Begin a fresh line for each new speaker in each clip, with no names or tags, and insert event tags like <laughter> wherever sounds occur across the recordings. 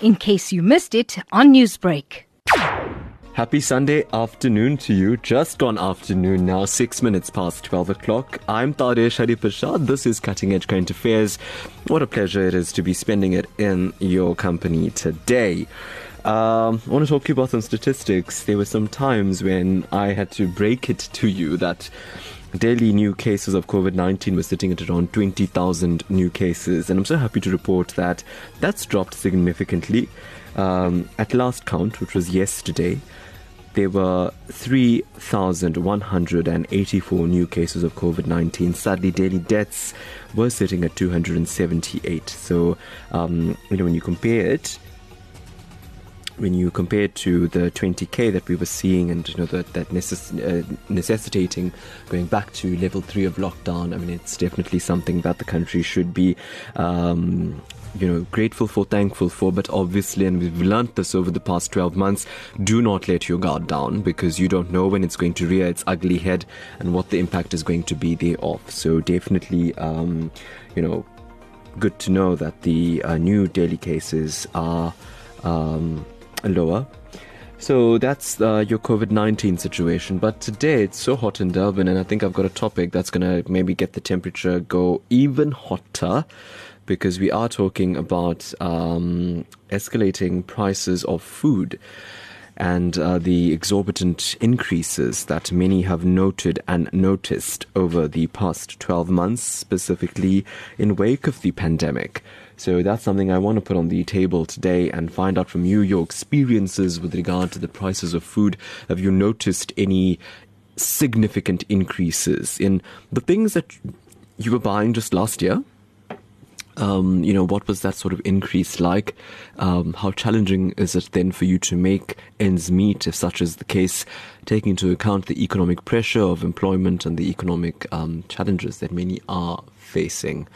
in case you missed it on Newsbreak.
Happy Sunday afternoon to you. Just gone afternoon now, six minutes past 12 o'clock. I'm Taresh Harreepershad. This is Cutting Edge Current Affairs. What a pleasure it is to be spending it in your company today. Um, I want to talk to you about some statistics. There were some times when I had to break it to you that daily new cases of COVID 19 were sitting at around 20,000 new cases. And I'm so happy to report that that's dropped significantly. Um, at last count, which was yesterday, there were 3,184 new cases of COVID 19. Sadly, daily deaths were sitting at 278. So, um, you know, when you compare it, when you compare to the 20k that we were seeing and you know that, that necess- uh, necessitating going back to level 3 of lockdown i mean it's definitely something that the country should be um, you know grateful for thankful for. But obviously and we've learned this over the past 12 months do not let your guard down because you don't know when it's going to rear its ugly head and what the impact is going to be thereof. So definitely um, you know good to know that the uh, new daily cases are um, lower. So that's uh, your COVID 19 situation. But today it's so hot in Durban, and I think I've got a topic that's going to maybe get the temperature go even hotter because we are talking about um, escalating prices of food and uh, the exorbitant increases that many have noted and noticed over the past 12 months, specifically in wake of the pandemic. So that's something I want to put on the table today and find out from you your experiences with regard to the prices of food. Have you noticed any significant increases in the things that you were buying just last year? Um, you know, what was that sort of increase like? Um, how challenging is it then for you to make ends meet if such is the case, taking into account the economic pressure of employment and the economic um, challenges that many are facing?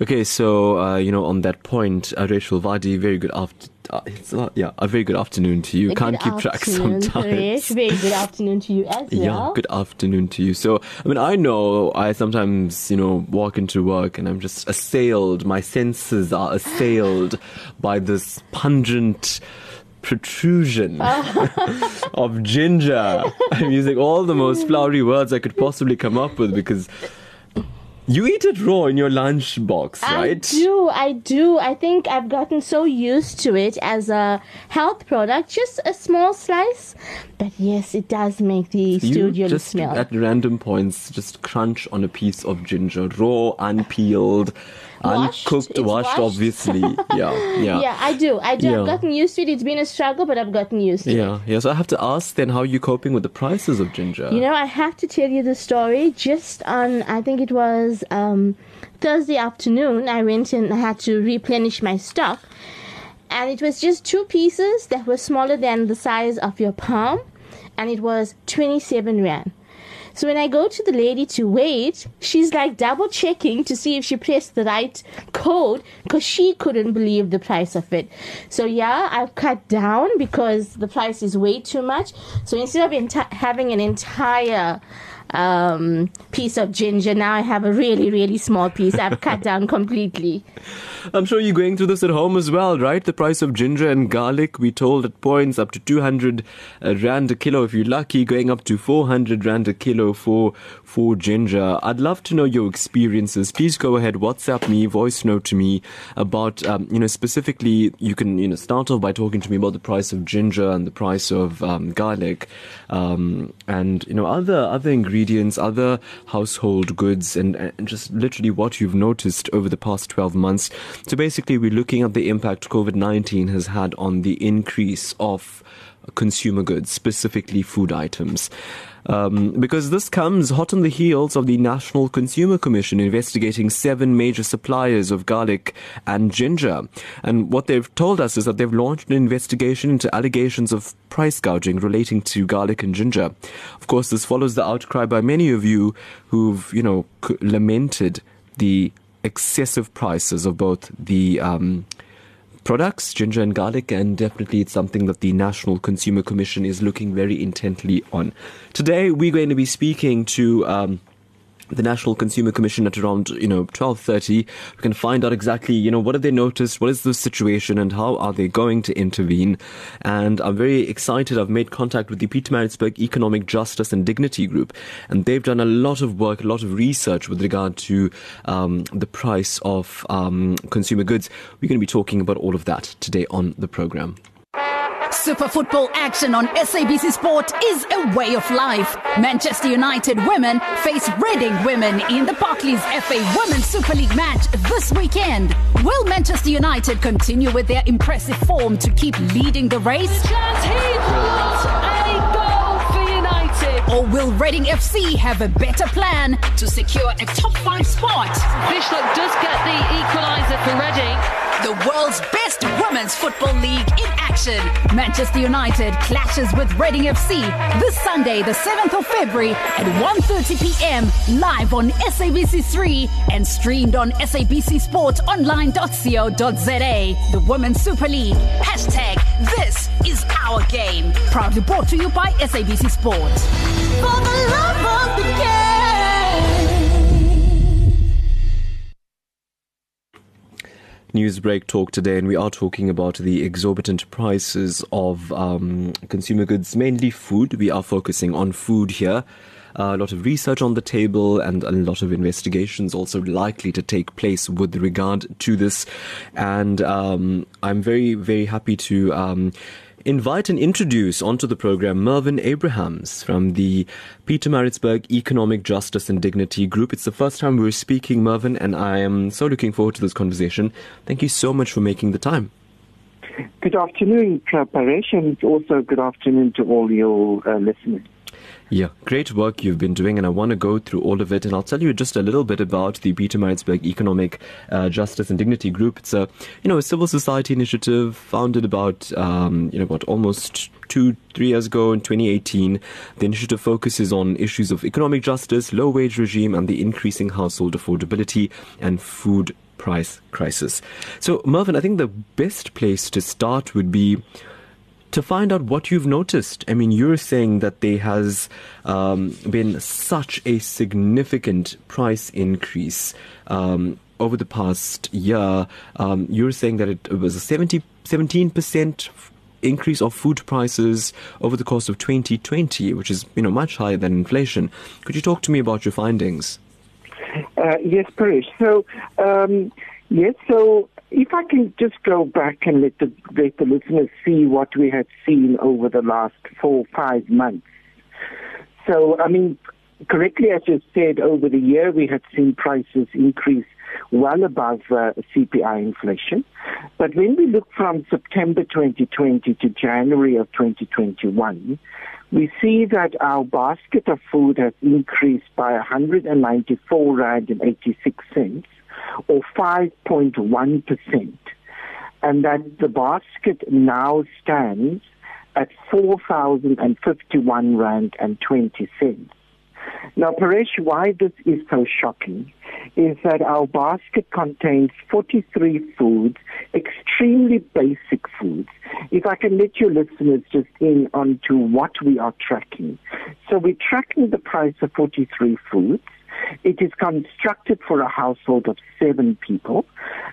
Okay, so uh, you know, on that point, uh, Rachel Vadi, very good after. Uh, it's yeah, a very good afternoon to you.
A
Can't keep track sometimes.
Very good afternoon to you as well.
Yeah, good afternoon to you. So, I mean, I know I sometimes, you know, walk into work and I'm just assailed. My senses are assailed <laughs> by this pungent protrusion <laughs> of ginger. I'm using all the most flowery words I could possibly come up with because you eat it raw in your lunch box,
I
right?
do, I do. I think I've gotten so used to it as a health product, just a small slice. But yes, it does make the
You
studio
just
smell.
at random points just crunch on a piece of ginger, raw, unpeeled,
Washed,
uncooked, washed,
washed.
obviously. <laughs> Yeah, yeah.
yeah, I do. I do.
Yeah.
I've gotten used to it. It's been a struggle, but I've gotten used to it.
Yeah, yeah. So I have to ask then, how are you coping with the prices of ginger?
You know, I have to tell you the story. Just on, I think it was um, Thursday afternoon, I went and I had to replenish my stock. And it was just two pieces that were smaller than the size of your palm. And it was 27 Rand. So when I go to the lady to wait, she's like double checking to see if she pressed the right code because she couldn't believe the price of it. So yeah, I've cut down because the price is way too much. So instead of enti- having an entire um, piece of ginger, now I have a really, really small piece. I've cut down <laughs> completely.
I'm sure you're going through this at home as well, right? The price of ginger and garlic, we told at points up to 200 uh, rand a kilo if you're lucky, going up to 400 rand a kilo for for ginger. I'd love to know your experiences. Please go ahead, WhatsApp me, voice note to me about, um, you know, specifically. You can, you know, start off by talking to me about the price of ginger and the price of um, garlic, um, and you know, other other ingredients, other household goods, and, and just literally what you've noticed over the past 12 months. So basically, we're looking at the impact COVID 19 has had on the increase of consumer goods, specifically food items. Um, because this comes hot on the heels of the National Consumer Commission investigating seven major suppliers of garlic and ginger. And what they've told us is that they've launched an investigation into allegations of price gouging relating to garlic and ginger. Of course, this follows the outcry by many of you who've, you know, lamented the excessive prices of both the um, products, ginger and garlic, and definitely it's something that the National Consumer Commission is looking very intently on. Today, we're going to be speaking to. Um, the National Consumer Commission at around you know 12:30. We can find out exactly you know what have they noticed, what is the situation, and how are they going to intervene. And I'm very excited. I've made contact with the Pietermaritzburg Economic Justice and Dignity Group, and they've done a lot of work, a lot of research with regard to um, the price of um, consumer goods. We're going to be talking about all of that today on the program.
Super football action on SABC Sport is a way of life. Manchester United women face Reading women in the Barclays FA Women's Super League match this weekend. Will Manchester United continue with their impressive form to keep leading the race? Or will Reading FC have a better plan to secure a top five spot?
Bishop does get the equaliser for Reading.
The world's best women's football league in action. Manchester United clashes with Reading FC this Sunday, the 7th of February at 1:30 p.m. live on SABC3 and streamed on SABC Sport sabcsportonline.co.za. The Women's Super League. Hashtag This is our game. Proudly brought to you by SABC Sport. For the love of the game.
Newsbreak talk today, and we are talking about the exorbitant prices of um, consumer goods, mainly food. We are focusing on food here. Uh, a lot of research on the table and a lot of investigations also likely to take place with regard to this. And um, I'm very, very happy to um, invite and introduce onto the program Mervyn Abrahams from the Pietermaritzburg Economic Justice and Dignity Group. It's the first time we're speaking, Mervyn, and I am so looking forward to this conversation. Thank you so much for making the time.
Good afternoon, Paresh, and also good afternoon to all your uh, listeners.
Yeah, great work you've been doing, and I want to go through all of it. And I'll tell you just a little bit about the Pietermaritzburg Economic uh, Justice and Dignity Group. It's a, you know, a civil society initiative founded about, um, you know, about almost two, three years ago in 2018. The initiative focuses on issues of economic justice, low wage regime, and the increasing household affordability and food price crisis. So, Mervyn, I think the best place to start would be to find out what you've noticed. I mean, you're saying that there has um, been such a significant price increase um, over the past year. Um, you're saying that it was a 70, 17% increase of food prices over the course of 2020, which is you know much higher than inflation. Could you talk to me about your findings?
Uh, yes, Paresh. So, um, yes, so if I can just go back and let the, let the listeners see what we have seen over the last four, five months. So, I mean, correctly as you said, over the year we had seen prices increase well above uh, CPI inflation. But when we look from September 2020 to January of 2021, we see that our basket of food has increased by 194 rand and 86 cents or 5.1%, and that the basket now stands at 4,051 rand and 20 cents. Now, Paresh, why this is so shocking is that our basket contains 43 foods, extremely basic foods. If I can let your listeners just in onto what we are tracking. So we're tracking the price of 43 foods. It is constructed for a household of seven people,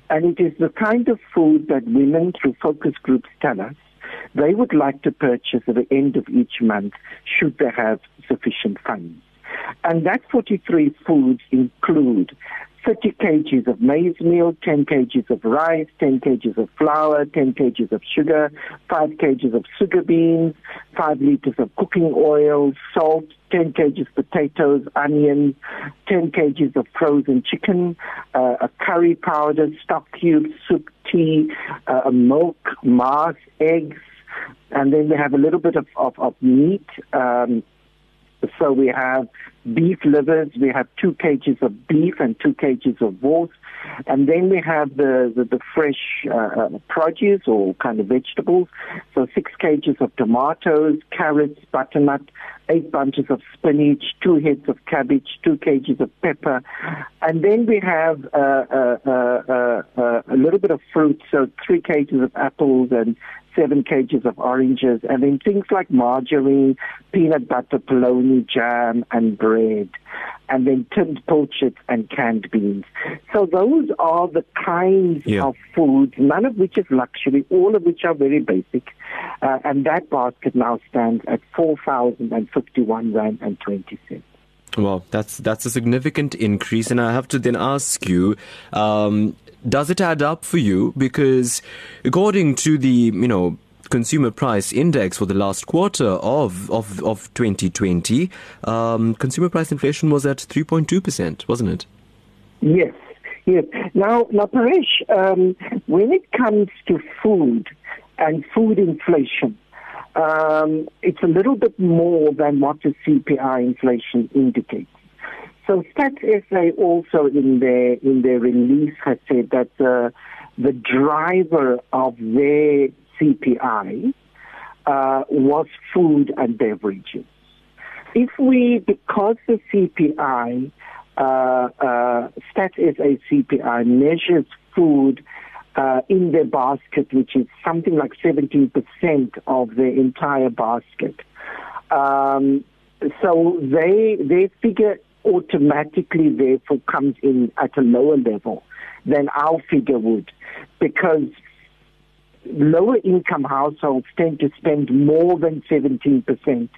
and it is the kind of food that women through focus groups tell us they would like to purchase at the end of each month should they have sufficient funds. And that 43 foods include 30 kgs of maize meal, 10 kgs of rice, 10 kgs of flour, 10 kgs of sugar, 5 kgs of sugar beans, 5 liters of cooking oil, salt, 10 kgs potatoes, onions, 10 kgs of frozen chicken, uh, a curry powder, stock cubes, soup, tea, uh, milk, mass, eggs, and then we have a little bit of, of, of meat. Um, so we have beef livers, we have two cages of beef and two cages of horse, and then we have the, the, the fresh uh, uh, produce or kind of vegetables. So six cages of tomatoes, carrots, butternut, eight bunches of spinach, two heads of cabbage, two cages of pepper, and then we have uh, uh, uh, uh, a little bit of fruit, so three cages of apples and seven cages of oranges, and then things like margarine, peanut butter, polony jam, and bread. And then tinned pilchards and canned beans. So those are the kinds
Yeah.
of foods, none of which is luxury, all of which are very basic. Uh, and that basket now stands at 4,051 Rand and 20 cents.
Well, that's that's a significant increase, and I have to then ask you, um, does it add up for you? Because according to the you know consumer price index for the last quarter of of of 2020, um, consumer price inflation was at 3.2 percent, wasn't it?
Yes, yes. Now, now, Paresh, um, when it comes to food and food inflation, um, it's a little bit more than what the CPI inflation indicates. So Stats SA also in their in their release has said that the the driver of their CPI uh, was food and beverages. If we, because the CPI, uh, uh, Stats SA CPI measures food uh, in their basket, which is something like 17% of the entire basket. Um, so they their figure automatically therefore comes in at a lower level than our figure would, because lower income households tend to spend more than 17%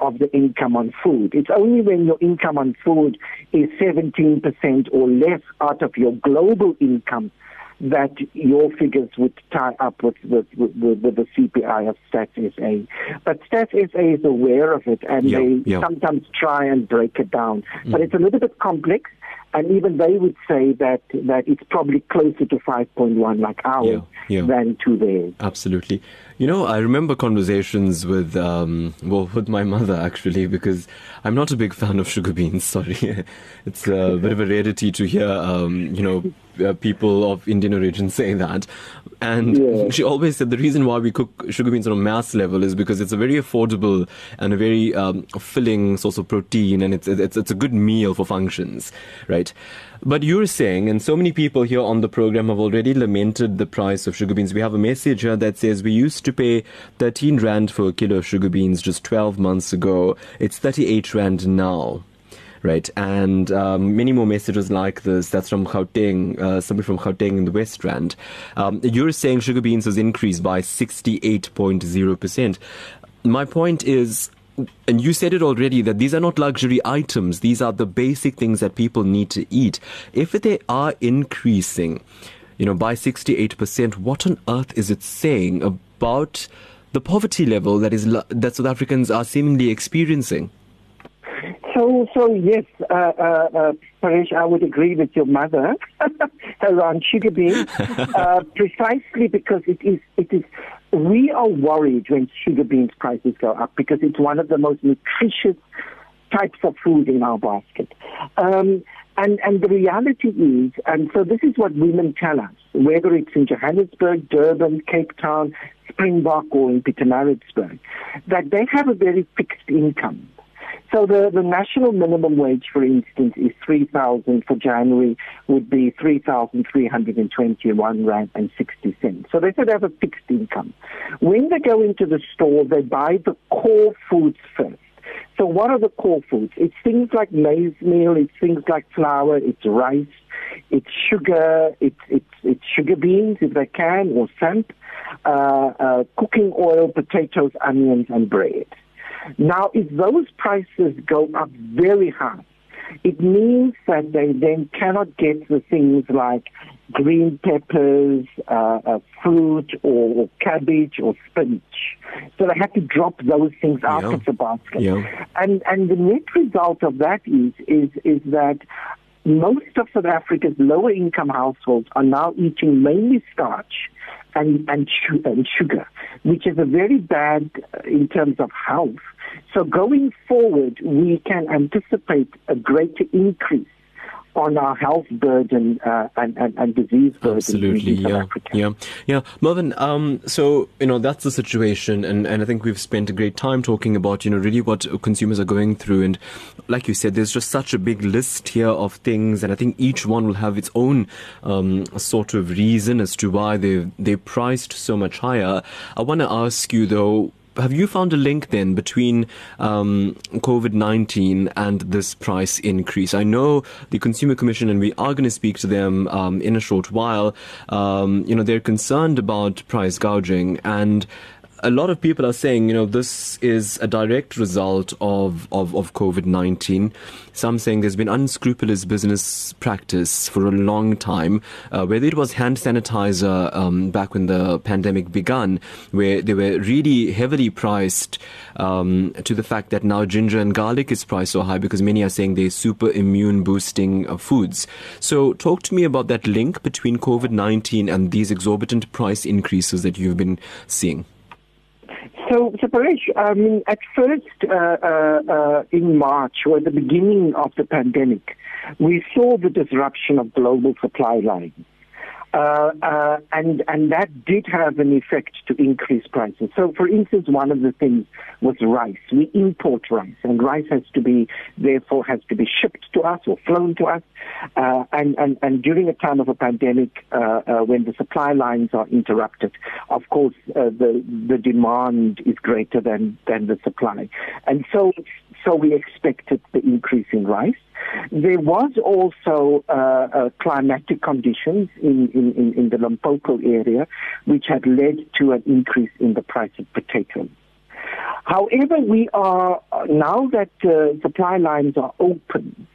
of the income on food. It's only when your income on food is 17% or less out of your global income that your figures would tie up with, with, with, with the CPI of Stats SA. But Stats SA is aware of it and
Yeah,
they
yeah.
sometimes try and break it down. But mm. it's a little bit complex. And even they would say that, that it's probably closer to 5.1 like ours
Yeah, yeah.
than to theirs.
Absolutely. You know, I remember conversations with, um, well, <laughs> with my mother actually, because I'm not a big fan of sugar beans. <laughs> Sorry, it's a bit of a rarity to hear, um, you know, uh, people of Indian origin say that. And
Yeah. <laughs>
she always said the reason why we cook sugar beans on a mass level is because it's a very affordable and a very um, filling source of protein, and it's it's it's a good meal for functions, right? But you're saying, and so many people here on the program have already lamented the price of sugar beans. We have a message here that says we used to pay 13 rand for a kilo of sugar beans just 12 months ago. It's 38 rand now. Right, and um, many more messages like this. That's from Gauteng, uh, somebody from Gauteng in the West Rand. Um, you're saying sugar beans has increased by 68.0%. My point is, and you said it already, that these are not luxury items. These are the basic things that people need to eat. If they are increasing, you know, by 68%, what on earth is it saying about the poverty level that is that South Africans are seemingly experiencing?
So, so yes, uh, uh, uh, Paresh, I would agree with your mother <laughs> around sugar beans, <laughs> uh, precisely because it is, it is. We are worried when sugar beans prices go up because it's one of the most nutritious types of food in our basket. Um, and, and the reality is, and so this is what women tell us, whether it's in Johannesburg, Durban, Cape Town, Springbok, or in Pietermaritzburg, that they have a very fixed income. So the, the national minimum wage, for instance, is 3,000 for January would be 3,321 rand and 60 cents. So they said they have a fixed income. When they go into the store, they buy the core foods first. So what are the core foods? It's things like maize meal, it's things like flour, it's rice, it's sugar, it's it's it's sugar beans if they can, or samp, uh, uh, cooking oil, potatoes, onions, and bread. Now, if those prices go up very high, it means that they then cannot get the things like green peppers, uh, uh, fruit, or, cabbage, or spinach. So they have to drop those things out
Yeah.
of the basket.
Yeah.
And and the net result of that is is is that most of South Africa's lower income households are now eating mainly starch and and, and sugar, which is a very bad uh, in terms of health. So going forward, we can anticipate a greater increase on our health burden uh, and, and, and disease burden
Absolutely, yeah, yeah, yeah. Mervyn, um, so you know that's the situation, and, and I think we've spent a great time talking about you know really what consumers are going through, and like you said, there's just such a big list here of things, and I think each one will have its own um, sort of reason as to why they they priced so much higher. I want to ask you though, have you found a link then between um, COVID nineteen and this price increase? I know the Consumer Commission, and we are going to speak to them um, in a short while. Um, you know, they're concerned about price gouging and a lot of people are saying, you know, this is a direct result of, of, of COVID 19. Some saying there's been unscrupulous business practice for a long time, uh, whether it was hand sanitizer um, back when the pandemic began, where they were really heavily priced um, to the fact that now ginger and garlic is priced so high because many are saying they're super immune boosting uh, foods. So, talk to me about that link between COVID 19 and these exorbitant price increases that you've been seeing.
So, so Paresh, I mean, at first uh, uh, uh, in March, or the beginning of the pandemic, we saw the disruption of global supply lines. Uh, uh, and and that did have an effect to increase prices. So, for instance, one of the things was rice. We import rice, and rice has to be therefore has to be shipped to us or flown to us. Uh, and, and and during a time of a pandemic, uh, uh, when the supply lines are interrupted, of course the the demand is greater than than the supply, and so so we expected the increase in rice. There was also uh, uh, climatic conditions in, in, in, the Limpopo area which had led to an increase in the price of potatoes. However, we are now that uh, supply lines are open,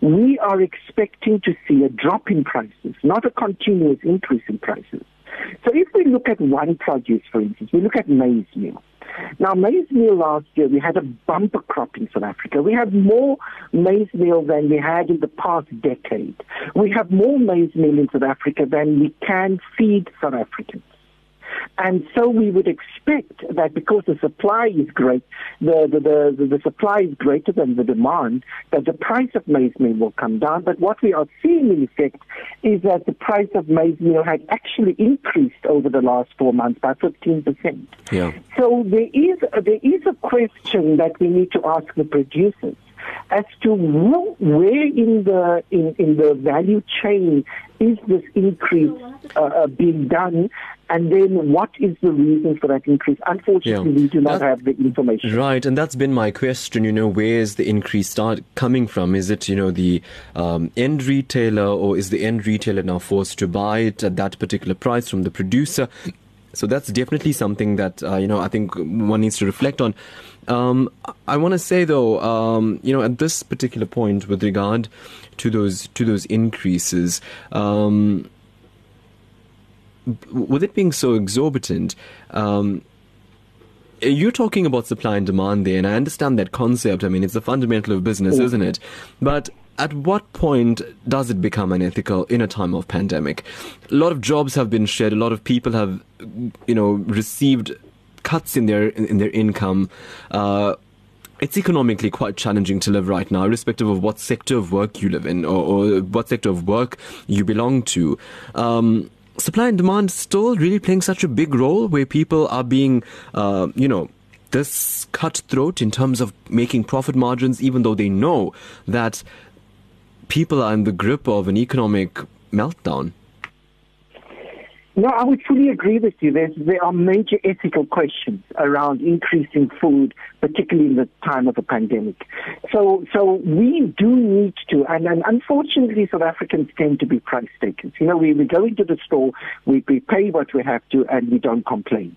we are expecting to see a drop in prices, not a continuous increase in prices. So if we look at one produce, for instance, we look at maize meal. Now, maize meal last year, we had a bumper crop in South Africa. We have more maize meal than we had in the past decade. We have more maize meal in South Africa than we can feed South Africans. And so we would expect that because the supply is great, the, the, the, the, supply is greater than the demand, that the price of maize meal will come down. But what we are seeing in effect is that the price of maize meal had actually increased over the last four months by 15%.
Yeah.
So there is, there is a question that we need to ask the producers as to where in the in, in the value chain is this increase uh, uh, being done, and then what is the reason for that increase? Unfortunately, yeah. we do not that, have the information.
Right, and that's been my question. You know, where is the increase start coming from? Is it you know the um, end retailer, or is the end retailer now forced to buy it at that particular price from the producer? So that's definitely something that uh, you know I think one needs to reflect on. Um, I want to say though, um, you know, at this particular point with regard to those to those increases, um, with it being so exorbitant, um, you're talking about supply and demand there, and I understand that concept. I mean, it's the fundamental of business, mm. isn't it? But at what point does it become unethical in a time of pandemic? A lot of jobs have been shed. A lot of people have, you know, received cuts in their in, their income. Uh, it's economically quite challenging to live right now, irrespective of what sector of work you live in or, or what sector of work you belong to. Um, supply and demand still really playing such a big role where people are being, uh, you know, this cutthroat in terms of making profit margins, even though they know that people are in the grip of an economic meltdown.
No, I would fully agree with you. There's, there are major ethical questions around increasing food, particularly in the time of a pandemic. So, so we do need to, and, and unfortunately, South Africans tend to be price takers. You know, we, we go into the store, we, we pay what we have to, and we don't complain.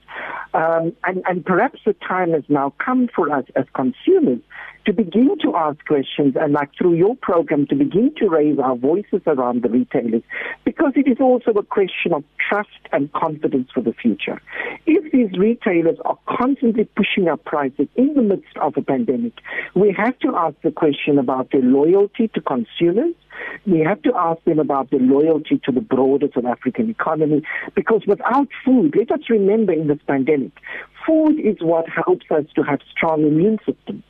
Um, and, and perhaps the time has now come for us as consumers to begin to ask questions and like through your program to begin to raise our voices around the retailers because it is also a question of trust and confidence for the future. If these retailers are constantly pushing up prices in the midst of a pandemic, we have to ask the question about their loyalty to consumers we have to ask them about their loyalty to the broader South African economy because without food, let us remember in this pandemic, food is what helps us to have strong immune systems.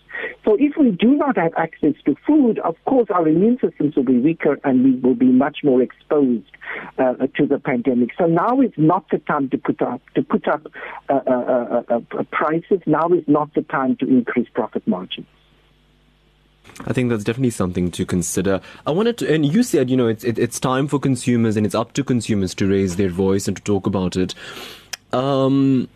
So if we do not have access to food, of course our immune systems will be weaker and we will be much more exposed uh, to the pandemic. So now is not the time to put up to put up uh, uh, uh, uh prices. Now is not the time to increase profit margins.
I think that's definitely something to consider. I wanted to, and you said, you know, it's it, it's time for consumers and it's up to consumers to raise their voice and to talk about it. Um,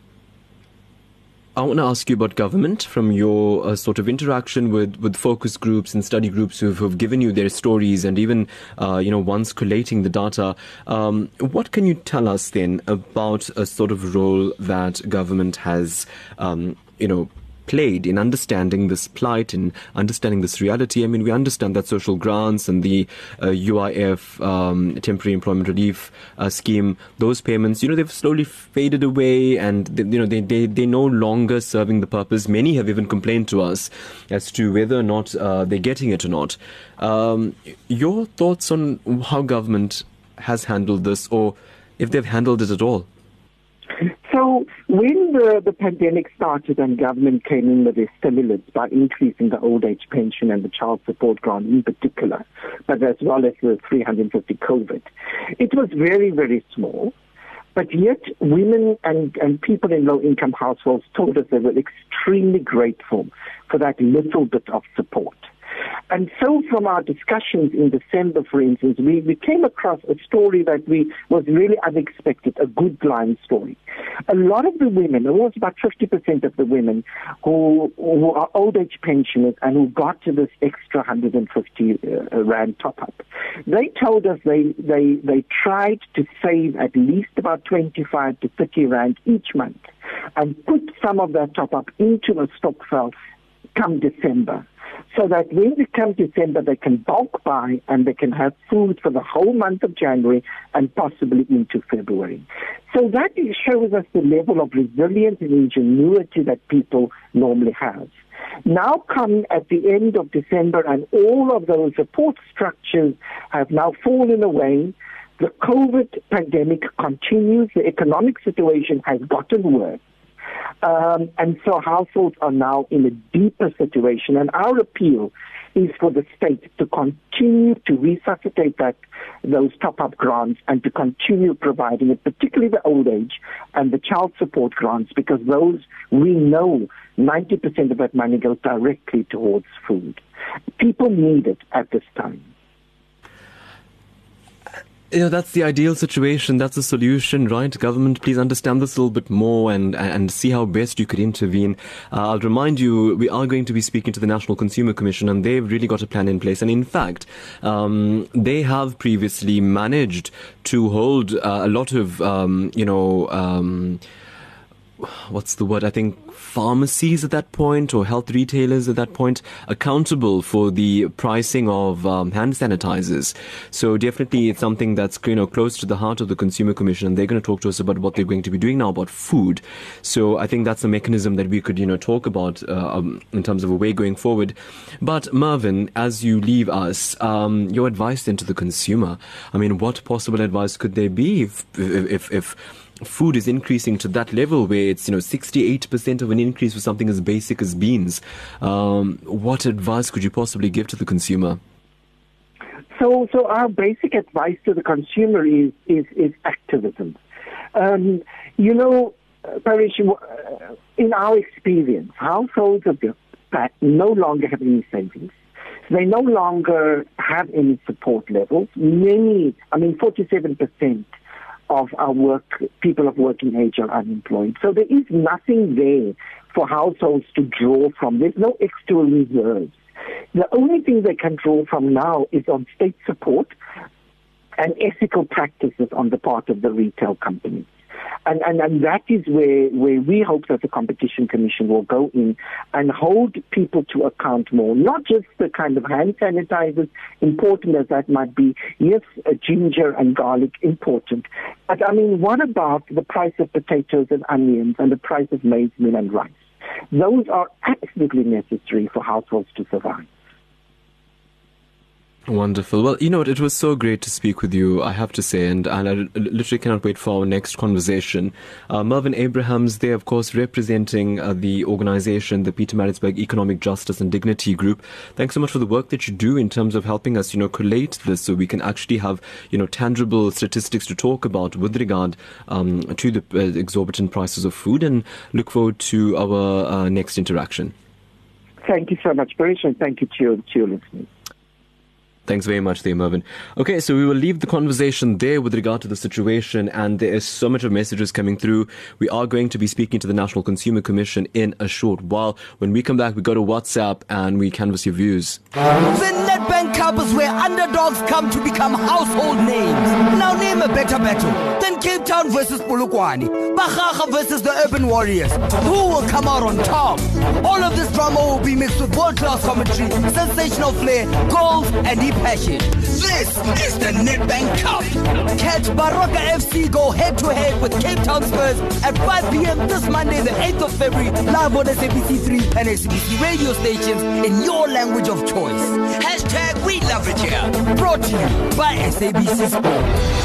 I want to ask you about government from your uh, sort of interaction with, with focus groups and study groups who've, who've given you their stories and even, uh, you know, once collating the data. Um, what can you tell us then about a sort of role that government has, um, you know, played in understanding this plight and understanding this reality. I mean, we understand that social grants and the uh, UIF, um, temporary employment relief uh, scheme, those payments, you know, they've slowly faded away and, they, you know, they, they, they're no longer serving the purpose. Many have even complained to us as to whether or not uh, they're getting it or not. Um, your thoughts on how government has handled this or if they've handled it at all? <laughs>
So when the, the pandemic started and government came in with their stimulus by increasing the old age pension and the child support grant in particular, but as well as the 350 COVID, it was very, very small. But yet, women and, and people in low income households told us they were extremely grateful for that little bit of support. And so from our discussions in December, for instance, we, we came across a story that we was really unexpected, a good line story. A lot of the women, was about 50% of the women who, who are old age pensioners and who got to this extra 150 uh, rand top up, they told us they, they, they tried to save at least about 25 to 30 rand each month and put some of that top up into a stokvel come December so that when it comes December, they can bulk buy and they can have food for the whole month of January and possibly into February. So that shows us the level of resilience and ingenuity that people normally have. Now come at the end of December and all of those support structures have now fallen away. The COVID pandemic continues. The economic situation has gotten worse. Um, and so households are now in a deeper situation. And our appeal is for the state to continue to resuscitate that those top-up grants and to continue providing it, particularly the old age and the child support grants, because those we know 90% of that money goes directly towards food. People need it at this time
you know that's the ideal situation. That's the solution right? Government please understand this a little bit more and and see how best you could intervene. Uh, i'll remind you we are going to be speaking to the national consumer commission and they've really got a plan in place. And in fact um, they have previously managed to hold uh, a lot of um, you know um, what's the word? I think pharmacies at that point or health retailers at that point accountable for the pricing of um, hand sanitizers. So definitely it's something that's you know close to the heart of the Consumer Commission, and they're going to talk to us about what they're going to be doing now about food. So I think that's a mechanism that we could you know talk about uh, um, in terms of a way going forward. But Mervyn, as you leave us, um, your advice then to the consumer. I mean, what possible advice could there be if if, if, if food is increasing to that level where it's you know 68% of an increase for something as basic as beans. Um, what advice could you possibly give to the consumer?
So so our basic advice to the consumer is is, is activism. Um, you know Parish, uh, in our experience households of that no longer have any savings. They no longer have any support levels. Many i mean 47% of our work, people of working age are unemployed. So there is nothing there for households to draw from. There's no extra reserves. The only thing they can draw from now is on state support and ethical practices on the part of the retail companies. And, and, and that is where, where we hope that the Competition Commission will go in and hold people to account more, not just the kind of hand sanitizers, important as that might be. Yes, uh, ginger and garlic, important. But I mean, what about the price of potatoes and onions and the price of maize meal and rice? Those are absolutely necessary for households to survive.
Wonderful. Well, you know what? It was so great to speak with you, I have to say, and, and I literally cannot wait for our next conversation. Uh, Mervyn Abrahams, they of course representing uh, the organization, the Pietermaritzburg Economic Justice and Dignity Group. Thanks so much for the work that you do in terms of helping us, you know, collate this so we can actually have, you know, tangible statistics to talk about with regard um, to the uh, exorbitant prices of food and look forward to our uh, next interaction.
Thank you so much, Barish, and thank you to your, to your listeners.
Thanks very much there, Mervyn. Okay, so we will leave the conversation there with regard to the situation, and there is so much of messages coming through. We are going to be speaking to the National Consumer Commission in a short while. When we come back, we go to WhatsApp and we canvass your views.
The Nedbank Cup is where underdogs come to become household names. Now name a better battle than Cape Town versus Polokwane, Bakgaga versus the Urban Warriors. Who will come out on top? All of this drama will be mixed with world-class commentary, sensational flair, goals, and deep passion. This is the Nedbank Cup. Catch Baroka FC go head-to-head with Cape Town Spurs at 5 p.m. this Monday, the 8th of February, live on SABC3 and SABC radio stations in your language of choice. Hashtag We Love It Here. Brought to you by SABC Sport.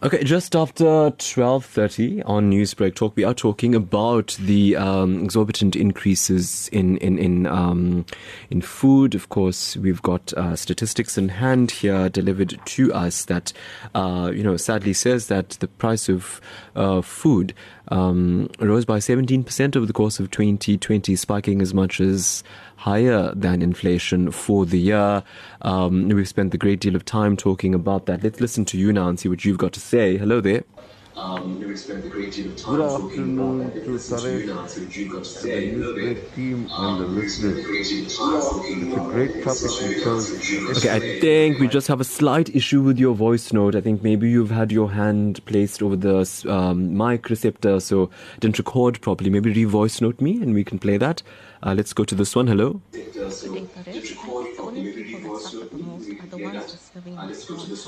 Okay, just after 12.30 on Newsbreak Talk, we are talking about the um, exorbitant increases in, in, in, um, in food. Of course, we've got uh, statistics in hand here delivered to us that, uh, you know, sadly says that the price of uh, food um, rose by 17% over the course of 2020, spiking as much as higher than inflation for the year. Um, we've spent a great deal of time talking about that. Let's listen to you now and see what you've got to say. Hello there. Um, we spent a great deal of time
Good afternoon to Tarek and the Newsbreak team and the listeners. It's a great topic because
Okay, I think we just have a slight issue with your voice note. I think maybe you've had your hand placed over the um, mic receptor, so it didn't record properly. Maybe re-voice note me and we can play that. Uh, let's go to this one. Hello.
The only people that suffer the most are the ones just living in the small towns.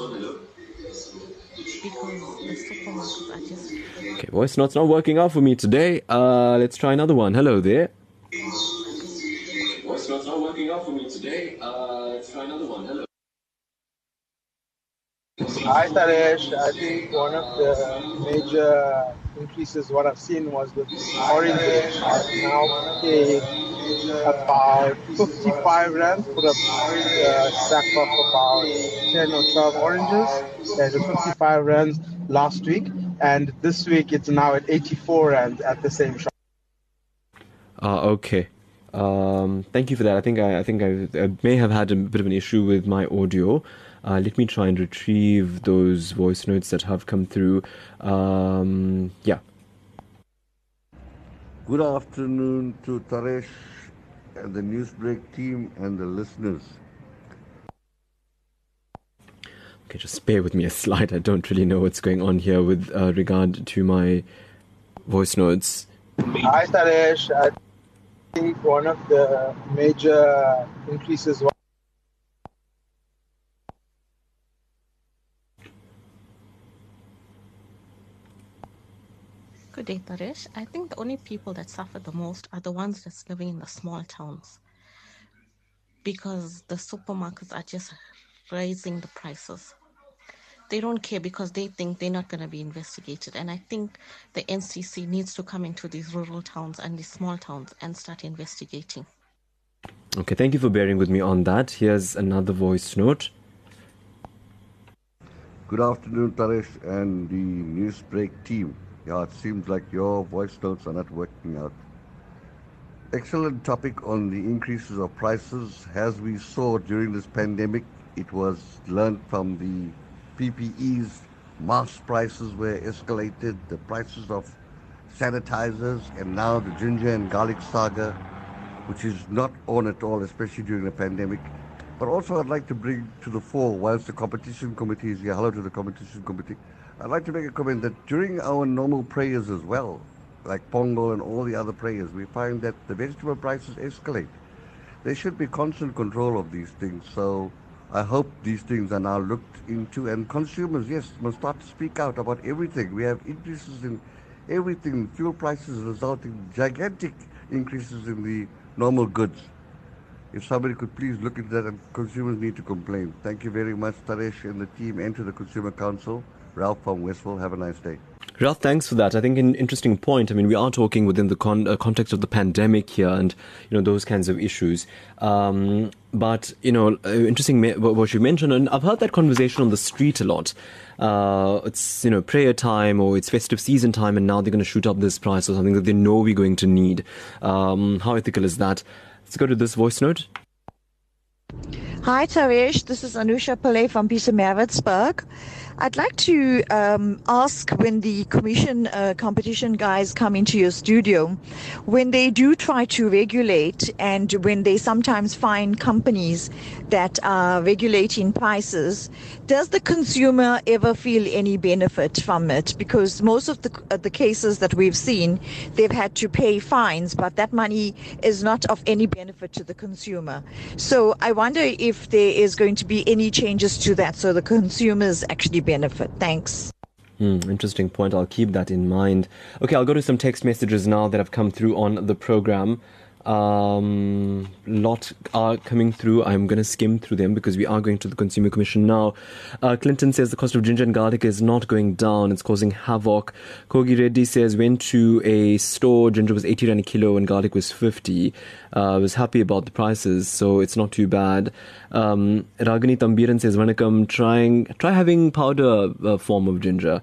Because the supermarkets are just
Okay, voice note's not working out for me today. Uh, let's try another one. Hello there. Voice note's not working out for me today. Uh, let's try another one. Hello.
Hi Taresh, I think one of the major increases what I've seen was the oranges are now paying about 55 rand for a uh, sack of about 10 or 12 oranges. There's a 55 rand last week and this week it's now at 84 rand at the same shop.
Uh, okay. Um, thank you for that. I think I, I think I, I may have had a bit of an issue with my audio. Uh, let me try and retrieve those voice notes that have come through. Um, yeah.
good afternoon to Taresh and the Newsbreak team and the listeners.
Okay, just bear with me a slide. I don't really know what's going on here with uh, regard to my voice notes.
Hi Taresh, I think one of the major increases was
Good day, Taresh. I think the only people that suffer the most are the ones that's living in the small towns. Because the supermarkets are just raising the prices. They don't care because they think they're not going to be investigated. And I think the NCC needs to come into these rural towns and these small towns and start investigating.
Okay, thank you for bearing with me on that. Here's another voice note.
Good afternoon, Taresh and the Newsbreak team. Yeah, it seems like your voice notes are not working out. Excellent topic on the increases of prices. As we saw during this pandemic, it was learned from the PPEs, mask prices were escalated, the prices of sanitizers, and now the ginger and garlic saga, which is not on at all, especially during the pandemic. But also, I'd like to bring to the fore, whilst the competition committee is here, hello to the competition committee, I'd like to make a comment that during our normal prayers as well, like Pongal and all the other prayers, we find that the vegetable prices escalate. There should be constant control of these things. So I hope these things are now looked into, and consumers, yes, must start to speak out about everything. We have increases in everything. Fuel prices resulting in gigantic increases in the normal goods. If somebody could please look into that, and consumers need to complain. Thank you very much, Taresh and the team, and to the Consumer Council. Ralph from Westville. Have a nice day.
Ralph, thanks for that. I think an interesting point. I mean, we are talking within the con- uh, context of the pandemic here, and you know those kinds of issues. Um, but you know, uh, interesting me- what you mentioned, and I've heard that conversation on the street a lot. Uh, it's you know prayer time or it's festive season time, and now they're going to shoot up this price or something that they know we're going to need. Um, how ethical is that? Let's go to this voice note.
Hi, Taresh. This is Anusha Pillay from Pietermaritzburg. I'd like to um, ask when the commission uh, competition guys come into your studio, when they do try to regulate and when they sometimes find companies that are regulating prices, does the consumer ever feel any benefit from it? Because most of the, uh, the cases that we've seen, they've had to pay fines, but that money is not of any benefit to the consumer. So I wonder if there is going to be any changes to that so the consumers actually benefit. Thanks.
Hmm, interesting point. I'll keep that in mind. Okay, I'll go to some text messages now that have come through on the program. Um, lot are coming through. I'm going to skim through them because we are going to the Consumer Commission now. Uh, Clinton says the cost of ginger and garlic is not going down. It's causing havoc. Kogi Reddy says went to a store. Ginger was 80 rand a kilo and garlic was 50. Uh, was happy about the prices, so it's not too bad. Um, Ragini Tambiran says, Vanakam, trying, try having powder uh, form of ginger.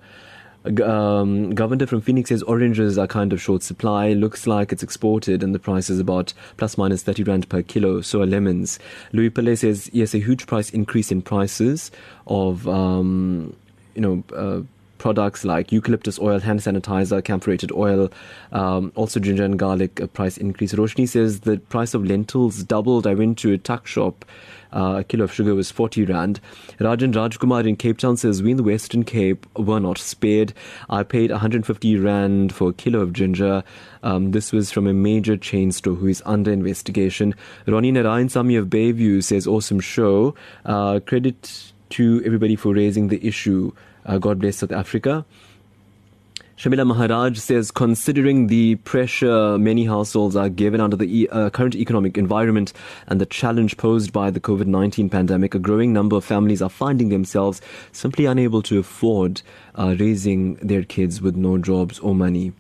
Um, Governor from Phoenix says oranges are kind of short supply. Looks like it's exported, and the price is about plus minus 30 rand per kilo. So are lemons. Louis Pele says yes, a huge price increase in prices of um, you know. Uh, products like eucalyptus oil, hand sanitizer, camphorated oil, um, also ginger and garlic price increase. Roshni says the price of lentils doubled. I went to a tuck shop uh, a kilo of sugar was 40 rand. Rajan Rajkumar in Cape Town says, We in the Western Cape were not spared. I paid 150 rand for a kilo of ginger. Um, this was from a major chain store who is under investigation. Ronnie Narayan Sami of Bayview says, Awesome show. Uh, credit to everybody for raising the issue. Uh, God bless South Africa. Shamila Maharaj says, considering the pressure many households are given under the uh, current economic environment and the challenge posed by the COVID 19 pandemic, a growing number of families are finding themselves simply unable to afford uh, raising their kids with no jobs or money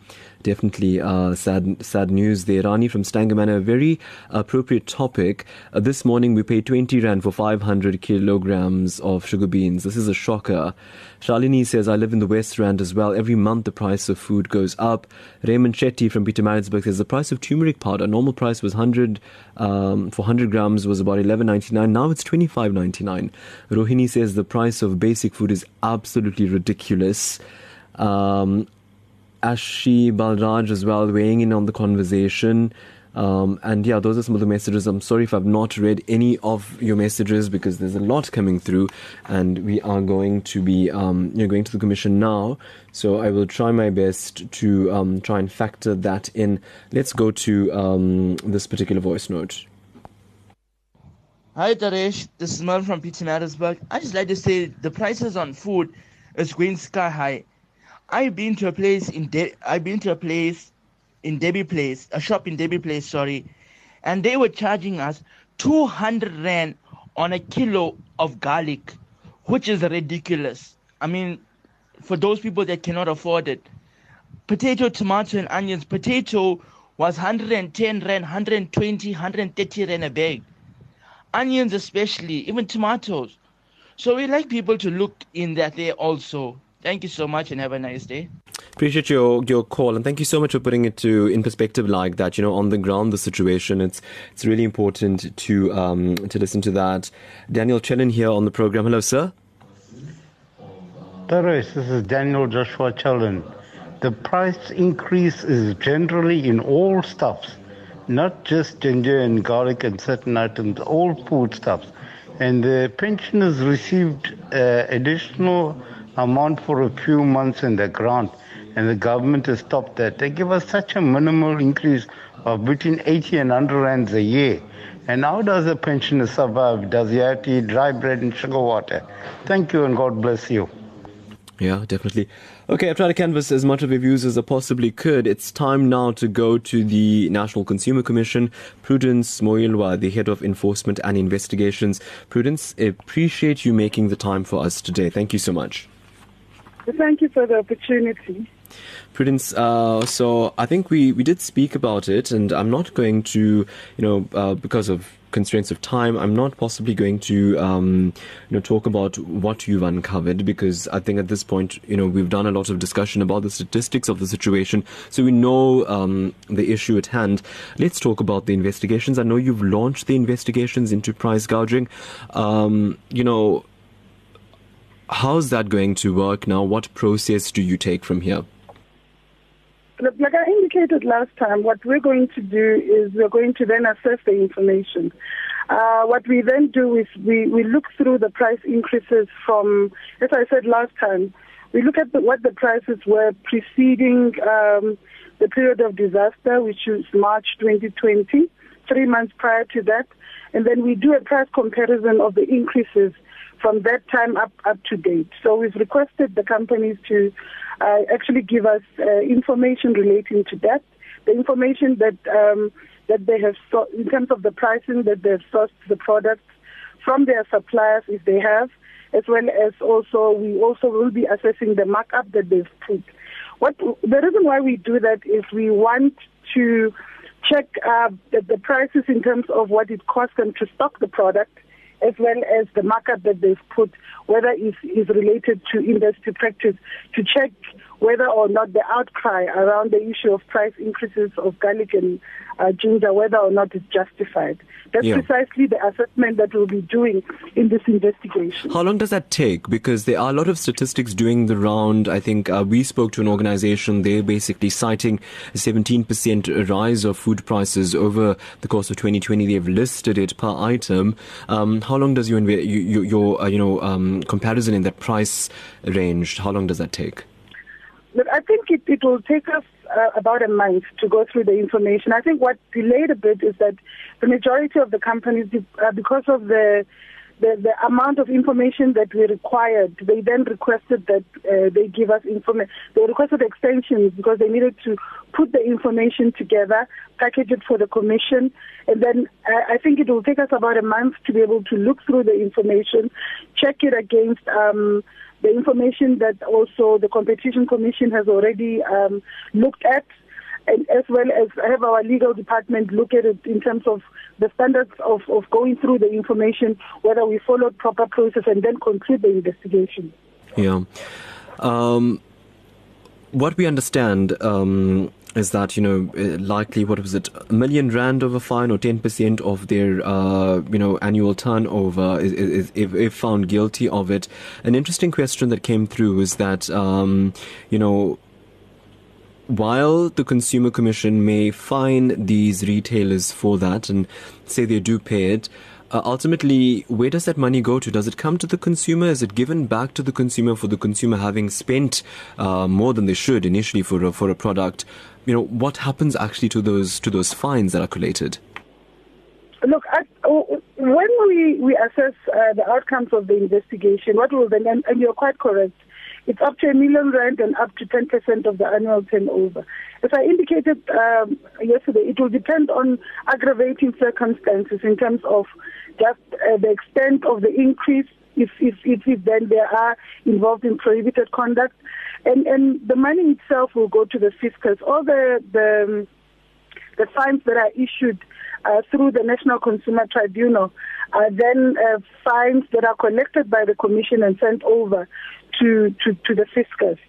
definitely uh, sad sad news there. Rani from Stangerman, a very appropriate topic. Uh, this morning we paid 20 rand for 500 kilograms of sugar beans. This is a shocker. Shalini says, I live in the West Rand as well. Every month the price of food goes up. Raymond Shetty from Pietermaritzburg says the price of turmeric powder, normal price was 100 um, for 100 grams was about 11.99. Now it's 25.99. Rohini says the price of basic food is absolutely ridiculous. Um, Ashi Balraj as well weighing in on the conversation. Um, and yeah, those are some of the messages. I'm sorry if I've not read any of your messages because there's a lot coming through, and we are going to be um, you know, going to the commission now. So I will try my best to um, try and factor that in. Let's go to um, this particular voice note.
Hi Taresh, this is Mal from Pietermaritzburg. I just like to say the prices on food is going sky high. I've been to a place in De- I've been to a place in Debbie Place, a shop in Debbie Place, sorry, and they were charging us 200 rand on a kilo of garlic, which is ridiculous. I mean, for those people that cannot afford it. Potato, tomato, and onions. Potato was 110 rand, 120, 130 rand a bag. Onions, especially, even tomatoes. So we like people to look in that there also. Thank you so much and have a nice day.
Appreciate your your call and thank you so much for putting it to in perspective like that. You know, on the ground, the situation it's it's really important to um, to listen to that. Daniel Chellan here on the program. Hello, sir.
Taresh, this is Daniel Joshua Chellan. The price increase is generally in all stuffs, not just ginger and garlic and certain items, all foodstuffs. And the pensioners received uh, additional amount for a few months in the grant, and the government has stopped that. They give us such a minimal increase of between 80 and 100 rands a year. And how does a pensioner survive? Does he have to eat dry bread and sugar water? Thank you, and God bless you.
Yeah, definitely. Okay, I've tried to canvass as much of your views as I possibly could. It's time now to go to the National Consumer Commission. Prudence Moilwa, the head of enforcement and investigations. Prudence, appreciate you making the time for us today. Thank you so much.
Thank you for the opportunity.
Prudence, uh, so I think we, we did speak about it, and I'm not going to, you know, uh, because of constraints of time, I'm not possibly going to, um, you know, talk about what you've uncovered because I think at this point, you know, we've done a lot of discussion about the statistics of the situation, so we know um, the issue at hand. Let's talk about the investigations. I know you've launched the investigations into price gouging. Um, you know, how's that going to work now? What process do you take from here?
like I indicated last time, what we're going to do is we're going to then assess the information. Uh, what we then do is we, we look through the price increases from, as I said last time, we look at the, what the prices were preceding um, the period of disaster, which is March 2020, three months prior to that, and then we do a price comparison of the increases from that time up, up to date. So we've requested the companies to uh, actually give us uh, information relating to that, the information that um, that they have so- in terms of the pricing that they've sourced the products from their suppliers if they have, as well as also we also will be assessing the markup that they've put. What the reason why we do that is we want to check uh, the, the prices in terms of what it costs them to stock the product as well as the markup that they've put, whether it is related to industry practice, to check whether or not the outcry around the issue of price increases of garlic and uh, ginger, whether or not it's justified. That's
Yeah.
precisely the assessment that we'll be doing in this investigation.
How long does that take? Because there are a lot of statistics doing the round. I think uh, we spoke to an organization. They're basically citing a 17% rise of food prices over the course of 2020. They've listed it per item. Um, how long does your inve- you, you, your uh, you know um, comparison in that price range? How long does that take?
I think it, it will take us uh, about a month to go through the information. I think what delayed a bit is that the majority of the companies, uh, because of the, the the amount of information that we required, they then requested that uh, they give us information. They requested extensions because they needed to put the information together, package it for the commission, and then uh, I think it will take us about a month to be able to look through the information, check it against. Um, the information that also the competition commission has already um, looked at and as well as have our legal department look at it in terms of the standards of, of going through the information, whether we followed proper process and then conclude the investigation.
Yeah. Um, what we understand um, is that you know uh, likely what was it a million rand of a fine or ten percent of their uh, you know annual turnover is, is, if, if found guilty of it. An interesting question that came through is that um, you know while the Consumer Commission may fine these retailers for that and say they do pay it, uh, ultimately, where does that money go to? Does it come to the consumer? Is it given back to the consumer for the consumer having spent uh, more than they should initially for a, for a product? You know, what happens actually to those to those fines that are collated?
Look, oh, when we, we assess uh, the outcomes of the investigation, what will then, and you're quite correct, it's up to a million rand and up to 10% of the annual turnover. As I indicated um, yesterday, it will depend on aggravating circumstances in terms of just uh, the extent of the increase, if, if, if, if then they are involved in prohibited conduct. And, and the money itself will go to the fiscus. All the, the, um, the fines that are issued uh, through the National Consumer Tribunal are then uh, fines that are collected by the Commission and sent over to, to, to the fiscus.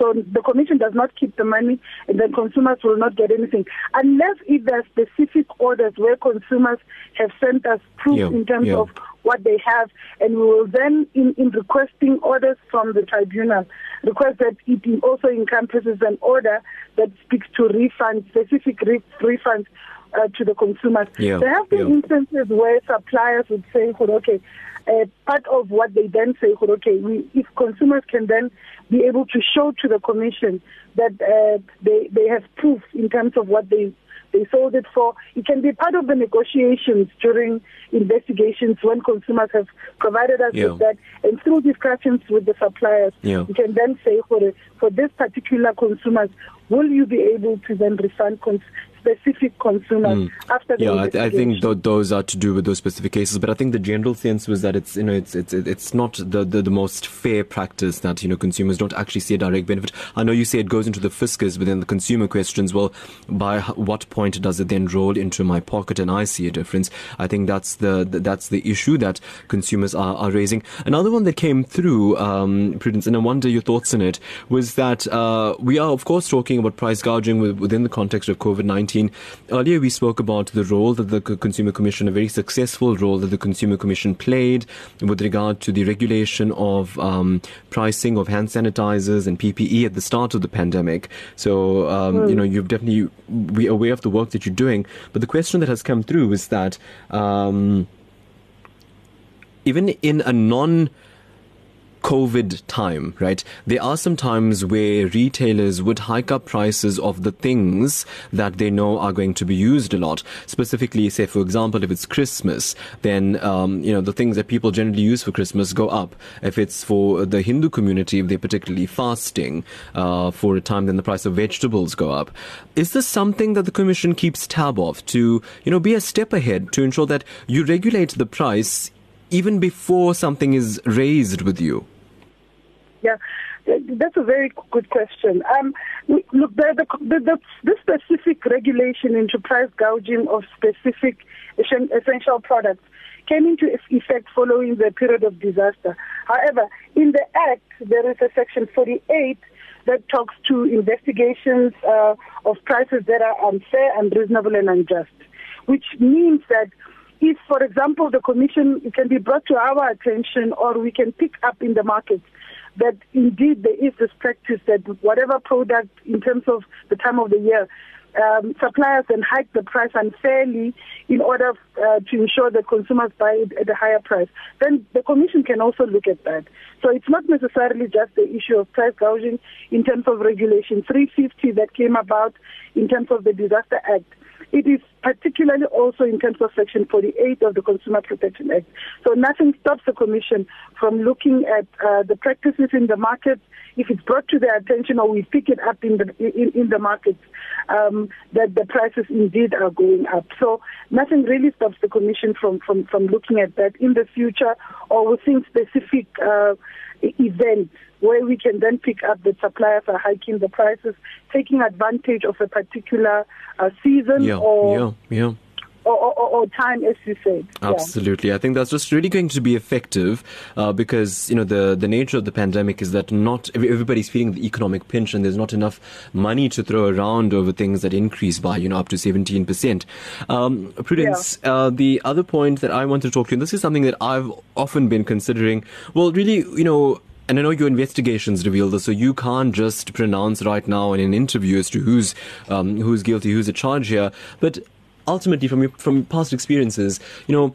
So the Commission does not keep the money and then consumers will not get anything. Unless if there are specific orders where consumers have sent us proof
Yeah,
in terms
yeah.
of what they have and we will then in, in requesting orders from the tribunal request that it also encompasses an order that speaks to refunds, specific re- refunds uh, to the consumers.
Yeah,
There have been
yeah.
instances where suppliers would say, okay, uh, part of what they then say, okay, we, if consumers can then be able to show to the commission that uh, they, they have proof in terms of what they they sold it for. It can be part of the negotiations during investigations when consumers have provided us
Yeah.
with that, and through discussions with the suppliers,
Yeah.
we can then say for for this particular consumers, will you be able to then refund cons- specific consumers
Mm.
after the
Yeah, I, I think th- those are to do with those specific cases. But I think the general sense was that it's you know it's it's it's not the, the, the most fair practice that you know consumers don't actually see a direct benefit. I know you say it goes into the fiscus, but then the consumer questions. Well, by h- what point does it then roll into my pocket and I see a difference? I think that's the, the that's the issue that consumers are, are raising. Another one that came through, um, Prudence, and I wonder your thoughts on it, was that uh, we are of course talking about price gouging within the context of COVID nineteen. Earlier we spoke about the role that the Consumer Commission, a very successful role that the Consumer Commission played with regard to the regulation of um, pricing of hand sanitizers and PPE at the start of the pandemic. So, um,
Mm.
you know, you've definitely be aware of the work that you're doing. But the question that has come through is that um, even in a non COVID time, right? There are some times where retailers would hike up prices of the things that they know are going to be used a lot. Specifically, say, for example, if it's Christmas, then, um, you know, the things that people generally use for Christmas go up. If it's for the Hindu community, if they're particularly fasting, uh, for a time, then the price of vegetables go up. Is this something that the Commission keeps tab of to, you know, be a step ahead to ensure that you regulate the price even before something is raised with you?
Yeah, that's a very good question. Um, look, the, the, the, the, specific regulation into price gouging of specific essential products came into effect following the period of disaster. However, in the Act, there is a section 48 that talks to investigations uh, of prices that are unfair, unreasonable, and unjust, which means that if, for example, the Commission can be brought to our attention or we can pick up in the market that indeed there is this practice that whatever product in terms of the time of the year, um, suppliers can hike the price unfairly in order uh, to ensure that consumers buy it at a higher price. Then the Commission can also look at that. So it's not necessarily just the issue of price gouging in terms of Regulation 350 that came about in terms of the Disaster Act. It is particularly also in terms of Section 48 of the Consumer Protection Act. So nothing stops the Commission from looking at uh, the practices in the market. If it's brought to their attention or we pick it up in the in, in the markets, um, that the prices indeed are going up. So nothing really stops the Commission from from, from looking at that in the future or within specific uh, events where we can then pick up that suppliers are hiking the prices, taking advantage of a particular uh, season
Yeah,
or,
yeah, yeah.
or, or, or, time, as you said. Yeah.
Absolutely. I think that's just really going to be effective uh, because, you know, the, the nature of the pandemic is that not every- everybody's feeling the economic pinch and there's not enough money to throw around over things that increase by, you know, up to 17%. Um, Prudence, uh, the other point that I want to talk to you, and this is something that I've often been considering, well, really, you know, and I know your investigations reveal this, so you can't just pronounce right now in an interview as to who's um, who's guilty, who's at charge here. But ultimately, from your from past experiences, you know,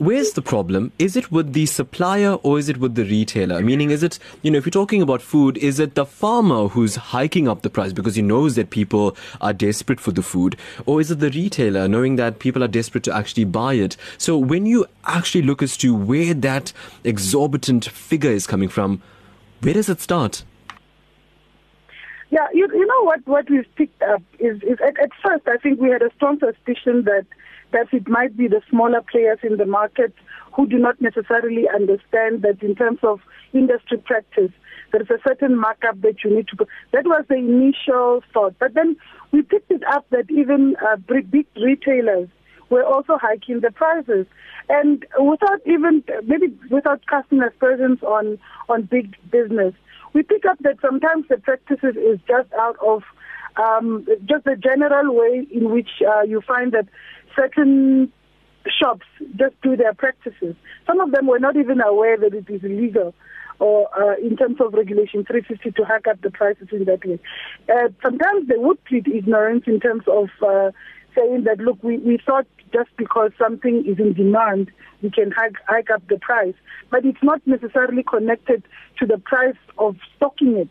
where's the problem? Is it with the supplier or is it with the retailer? Meaning, is it you know, if you're talking about food, is it the farmer who's hiking up the price because he knows that people are desperate for the food, or is it the retailer knowing that people are desperate to actually buy it? So when you actually look as to where that exorbitant figure is coming from, where does it start?
Yeah, you, you know what, what we've picked up is, is at, at first I think we had a strong suspicion that, that it might be the smaller players in the market who do not necessarily understand that in terms of industry practice, there is a certain markup that you need to put. That was the initial thought. But then we picked it up that even uh, big retailers were also hiking the prices. And without even, maybe without casting aspersions on, on big business, we pick up that sometimes the practices is just out of um, just the general way in which uh, you find that certain shops just do their practices. Some of them were not even aware that it is illegal or uh, in terms of regulation 350 to hack up the prices in that way. Uh, sometimes they would plead ignorance in terms of uh, saying that, look, we, we thought just because something is in demand, we can hike, hike up the price. But it's not necessarily connected to the price of stocking it.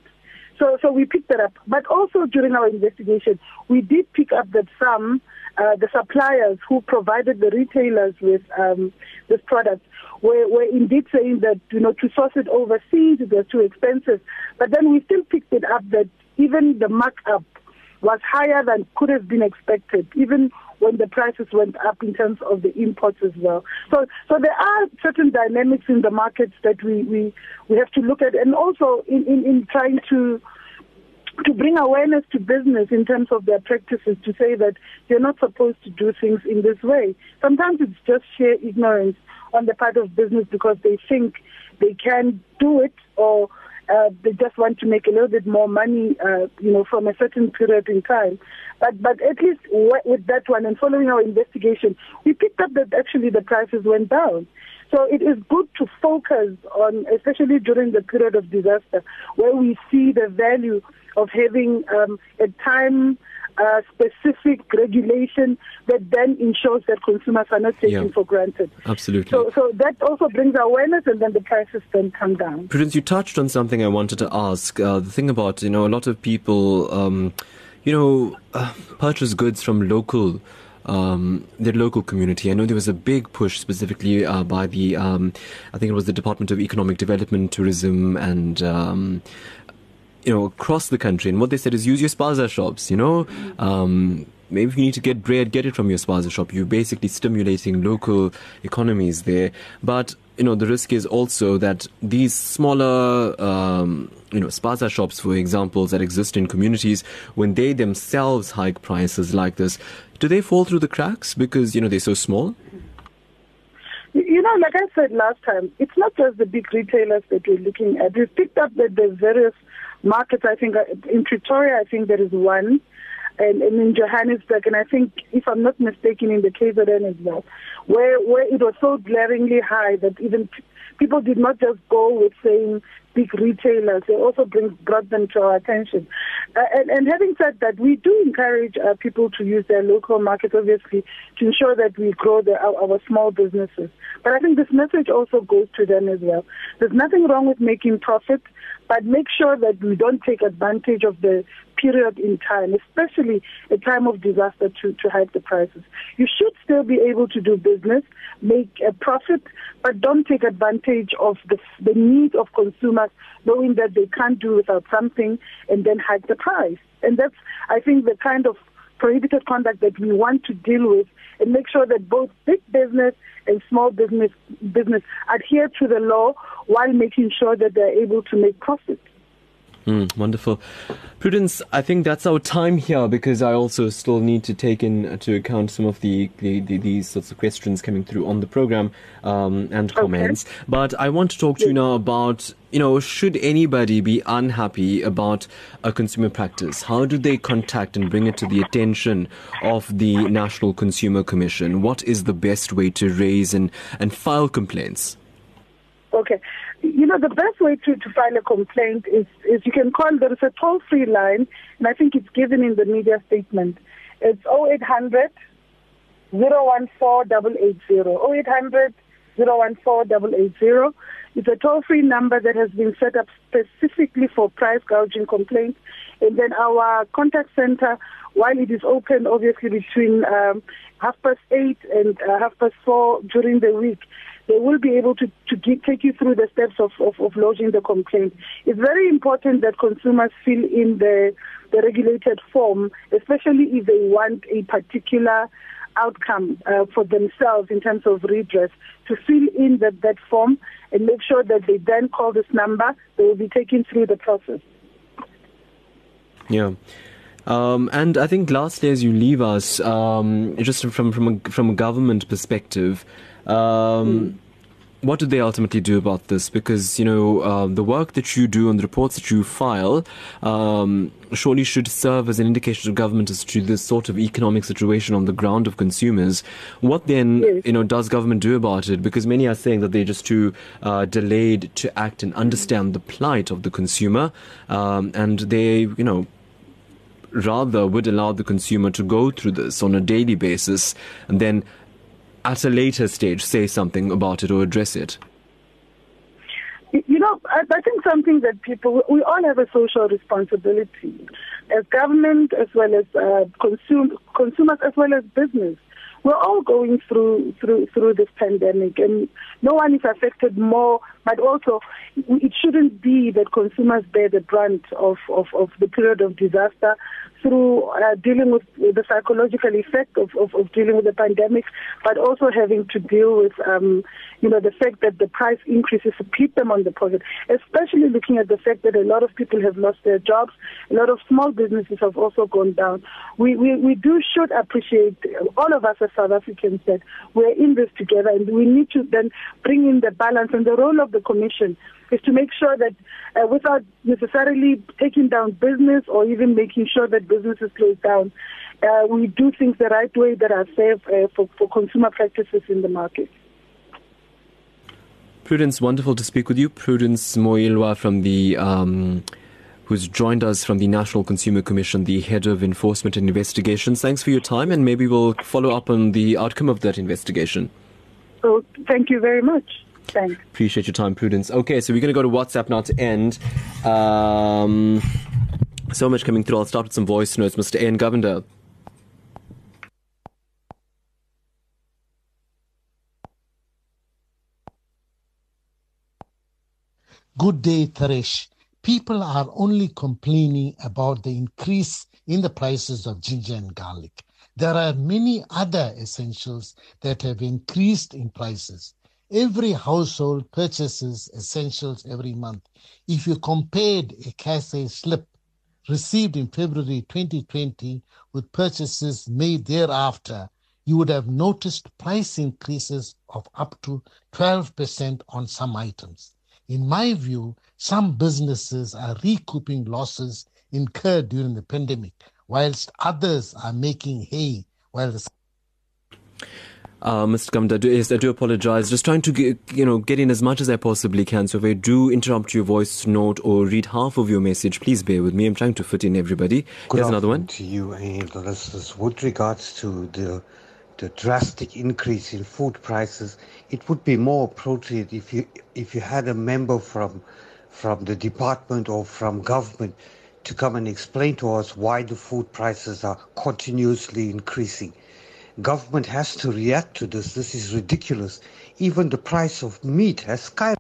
So, so we picked that up. But also during our investigation, we did pick up that some, uh, the suppliers who provided the retailers with um, this product were, were indeed saying that, you know, to source it overseas, it was too expensive. But then we still picked it up that even the markup was higher than could have been expected, even when the prices went up in terms of the imports as well. So, so there are certain dynamics in the markets that we, we, we have to look at, and also in, in, in trying to to bring awareness to business in terms of their practices to say that you're not supposed to do things in this way. Sometimes it's just sheer ignorance on the part of business because they think they can do it or uh, they just want to make a little bit more money, uh, you know, from a certain period in time. But but at least with that one and following our investigation, we picked up that actually the prices went down. So it is good to focus on, especially during the period of disaster, where we see the value of having um, a time uh, specific regulation that then ensures that consumers are not taken
Yeah.
for granted.
Absolutely.
So, so that also brings awareness, and then the prices then come down.
Prudence, you touched on something I wanted to ask. Uh, the thing about, you know, a lot of people, um, you know, uh, purchase goods from local. Um, their local community. I know there was a big push specifically uh, by the, um, I think it was the Department of Economic Development, Tourism, and um, you know across the country. And what they said is use your spaza shops. You know, um, maybe if you need to get bread, get it from your spaza shop. You're basically stimulating local economies there. But you know the risk is also that these smaller um, you know spaza shops for example, that exist in communities when they themselves hike prices like this do they fall through the cracks because you know they're so small
You- know, like I said last time, it's not just the big retailers that we're looking at. We've picked up that there's various markets. I think uh, in Pretoria, I think there is one, and, and in Johannesburg, and I think, if I'm not mistaken, in the KZN as well, where where it was so glaringly high that even people did not just go with saying big retailers; they also bring brought them to our attention. Uh, and, and having said that, we do encourage uh, people to use their local market, obviously, to ensure that we grow the, our, our small businesses. But I think this message also goes to them as well. There's nothing wrong with making profit, but make sure that we don't take advantage of the period in time, especially a time of disaster to, to hike the prices. You should still be able to do business, make a profit, but don't take advantage of the, the need of consumers knowing that they can't do without something and then hike the price. And that's, I think, the kind of prohibited conduct that we want to deal with and make sure that both big business and small business business adhere to the law while making sure that they're able to make profit.
Mm, wonderful. Prudence, I think that's our time here because I also still need to take into account some of the, the, the these sorts of questions coming through on the program um, and comments. But I want to talk to you now about, you know, should anybody be unhappy about a consumer practice? How do they contact and bring it to the attention of the National Consumer Commission? What is the best way to raise and, and file complaints?
Okay. You know, the best way to, to file a complaint is, is you can call, there is a toll free line, and I think it's given in the media statement. It's 0800 014 880. 0800 014 880. It's a toll free number that has been set up specifically for price gouging complaints. And then our contact center, while it is open obviously between um, half past eight and uh, half past four during the week, they will be able to, to get, take you through the steps of, of, of lodging the complaint. It's very important that consumers fill in the, the regulated form, especially if they want a particular outcome uh, for themselves in terms of redress, to fill in that, that form and make sure that they then call this number. They will be taken through the process.
Yeah. Um, and I think lastly, as you leave us, um, just from from a, from a government perspective, um, what do they ultimately do about this? Because you know uh, the work that you do and the reports that you file um, surely should serve as an indication to government as to this sort of economic situation on the ground of consumers. What then, you know, does government do about it? Because many are saying that they're just too uh, delayed to act and understand the plight of the consumer, um, and they, you know rather would allow the consumer to go through this on a daily basis and then at a later stage say something about it or address it.
You know, I, I think something that people, we all have a social responsibility as government as well as uh, consume, consumers as well as business. We're all going through through through this pandemic, and no one is affected more But also, it shouldn't be that consumers bear the brunt of, of, of the period of disaster through uh, dealing with the psychological effect of, of, of, dealing with the pandemic, but also having to deal with, um, you know, the fact that the price increases hit them on the pocket, especially looking at the fact that a lot of people have lost their jobs, a lot of small businesses have also gone down. We, we, we do should appreciate, all of us as South Africans, that we're in this together and we need to then bring in the balance and the role of the Commission is to make sure that uh, without necessarily taking down business or even making sure that business is closed down, uh, we do things the right way that are safe uh, for, for consumer practices in the market.
Prudence, wonderful to speak with you. Prudence Moilwa from the um, who's joined us from the National Consumer Commission, the head of enforcement and investigations. Thanks for your time, and maybe we'll follow up on the outcome of that investigation.
Oh, thank you very much. Thanks.
Appreciate your time, Prudence. Okay, so we're going to go to WhatsApp now to end. Um, so much coming through. I'll start with some voice notes. Mr. Ian Govender.
Good day, Taresh. People are only complaining about the increase in the prices of ginger and garlic. There are many other essentials that have increased in prices. Every household purchases essentials every month. If you compared a Casay slip received in February 2020 with purchases made thereafter, you would have noticed price increases of up to 12% on some items. In my view, some businesses are recouping losses incurred during the pandemic, whilst others are making hay while the
uh, Mr. Kamda, yes, I do apologize. Just trying to get, you know, get in as much as I possibly can. So if I do interrupt your voice note or read half of your message, please bear with me. I'm trying to fit in everybody.
Good
Here's another one.
To you and the listeners, with regards to the the drastic increase in food prices, it would be more appropriate if you if you had a member from from the department or from government to come and explain to us why the food prices are continuously increasing government has to react to this. This is ridiculous. Even the price of meat has skyrocketed.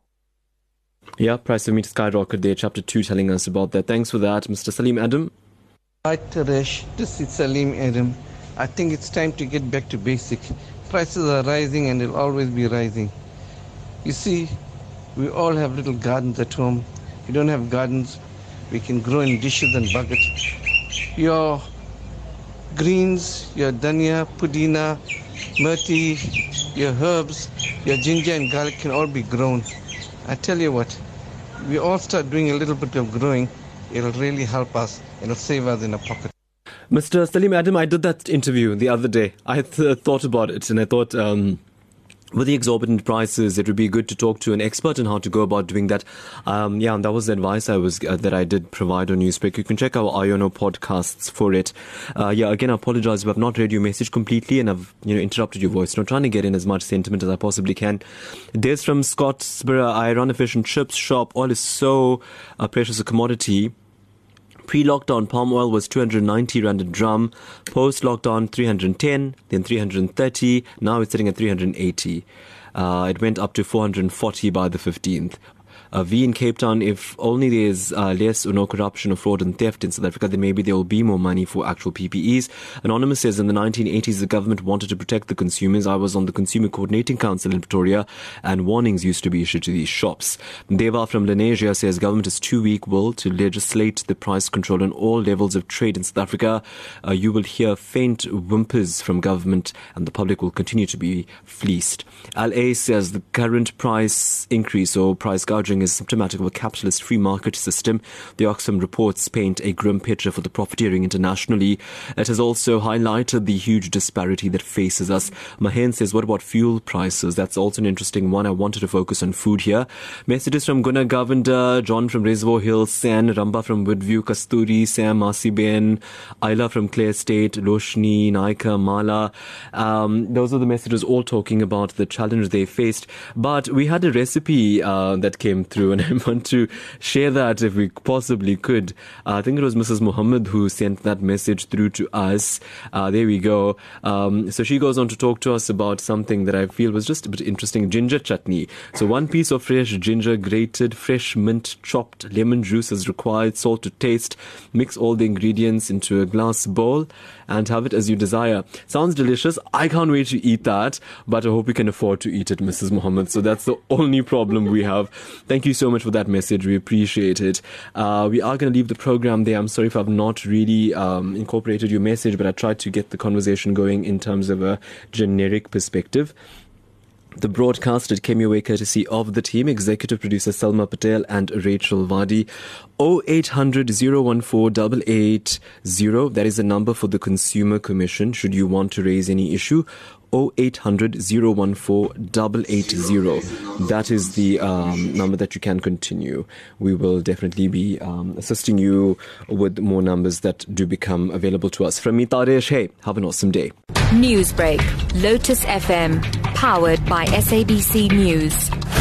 Yeah, price of meat skyrocketed there. Chapter 2 telling us about that. Thanks for that, Mr. Salim Adam.
Hi, Taresh. This is Salim Adam. I think it's time to get back to basic. Prices are rising and they'll always be rising. You see, we all have little gardens at home. We don't have gardens. We can grow in dishes and buckets. Your greens, your dhania, pudina, murti, your herbs, your ginger and garlic can all be grown. I tell you what, we all start doing a little bit of growing, it'll really help us. It'll save us in a pocket.
Mr. Salim Adam, I did that interview the other day. I th- thought about it and I thought, um, with the exorbitant prices, it would be good to talk to an expert on how to go about doing that. Um, yeah, and that was the advice I was uh, that I did provide on Newsbreak. You can check our Iono podcasts for it. Uh, yeah, again, I apologize if I've not read your message completely and I've you know interrupted your voice. I'm trying to get in as much sentiment as I possibly can. There's from Scottburgh. I run a fish and chips shop. Oil is so uh, precious a commodity. Pre-lockdown palm oil was 290 rand a drum. Post-lockdown 310, then 330. Now it's sitting at 380. Uh, it went up to 440 by the 15th uh, V in Cape Town, if only there's uh, less or no corruption or fraud and theft in South Africa, then maybe there will be more money for actual PPEs. Anonymous says in the 1980s, the government wanted to protect the consumers. I was on the Consumer Coordinating Council in Pretoria, and warnings used to be issued to these shops. Deva from Lenasia says government is too weak will to legislate the price control on all levels of trade in South Africa. Uh, you will hear faint whimpers from government, and the public will continue to be fleeced. LA says the current price increase or price gouging is symptomatic of a capitalist free market system. The Oxfam reports paint a grim picture for the profiteering internationally. It has also highlighted the huge disparity that faces us. Mahen says, what about fuel prices? That's also an interesting one. I wanted to focus on food here. Messages from Guna Govender, John from Reservoir Hills, San, Ramba from Woodview, Kasturi, Sam, Masiben, Ayla from Clare Estate, Loshni, Naika, Mala. Um, those are the messages all talking about the challenge they faced. But we had a recipe uh, that came through, and <laughs> I want to share that if we possibly could. Uh, I think it was Mrs. Muhammad who sent that message through to us. Uh, there we go. Um, so she goes on to talk to us about something that I feel was just a bit interesting ginger chutney. So, one piece of fresh ginger, grated, fresh mint, chopped, lemon juice is required, salt to taste. Mix all the ingredients into a glass bowl and have it as you desire. Sounds delicious. I can't wait to eat that, but I hope we can afford to eat it, Mrs. Muhammad. So that's the only problem we have. Thank you so much for that message. We appreciate it. Uh, we are going to leave the program there. I'm sorry if I've not really um, incorporated your message, but I tried to get the conversation going in terms of a generic perspective. The broadcast it came your way courtesy of the team, executive producer Salma Patel and Rachel Vadi. 0800 014 880. That is the number for the Consumer Commission should you want to raise any issue. 0800 014 880. That is the um, number that you can continue. We will definitely be um, assisting you with more numbers that do become available to us. From me, Taresh, hey, have an awesome day.
Newsbreak, Lotus FM, powered by SABC News.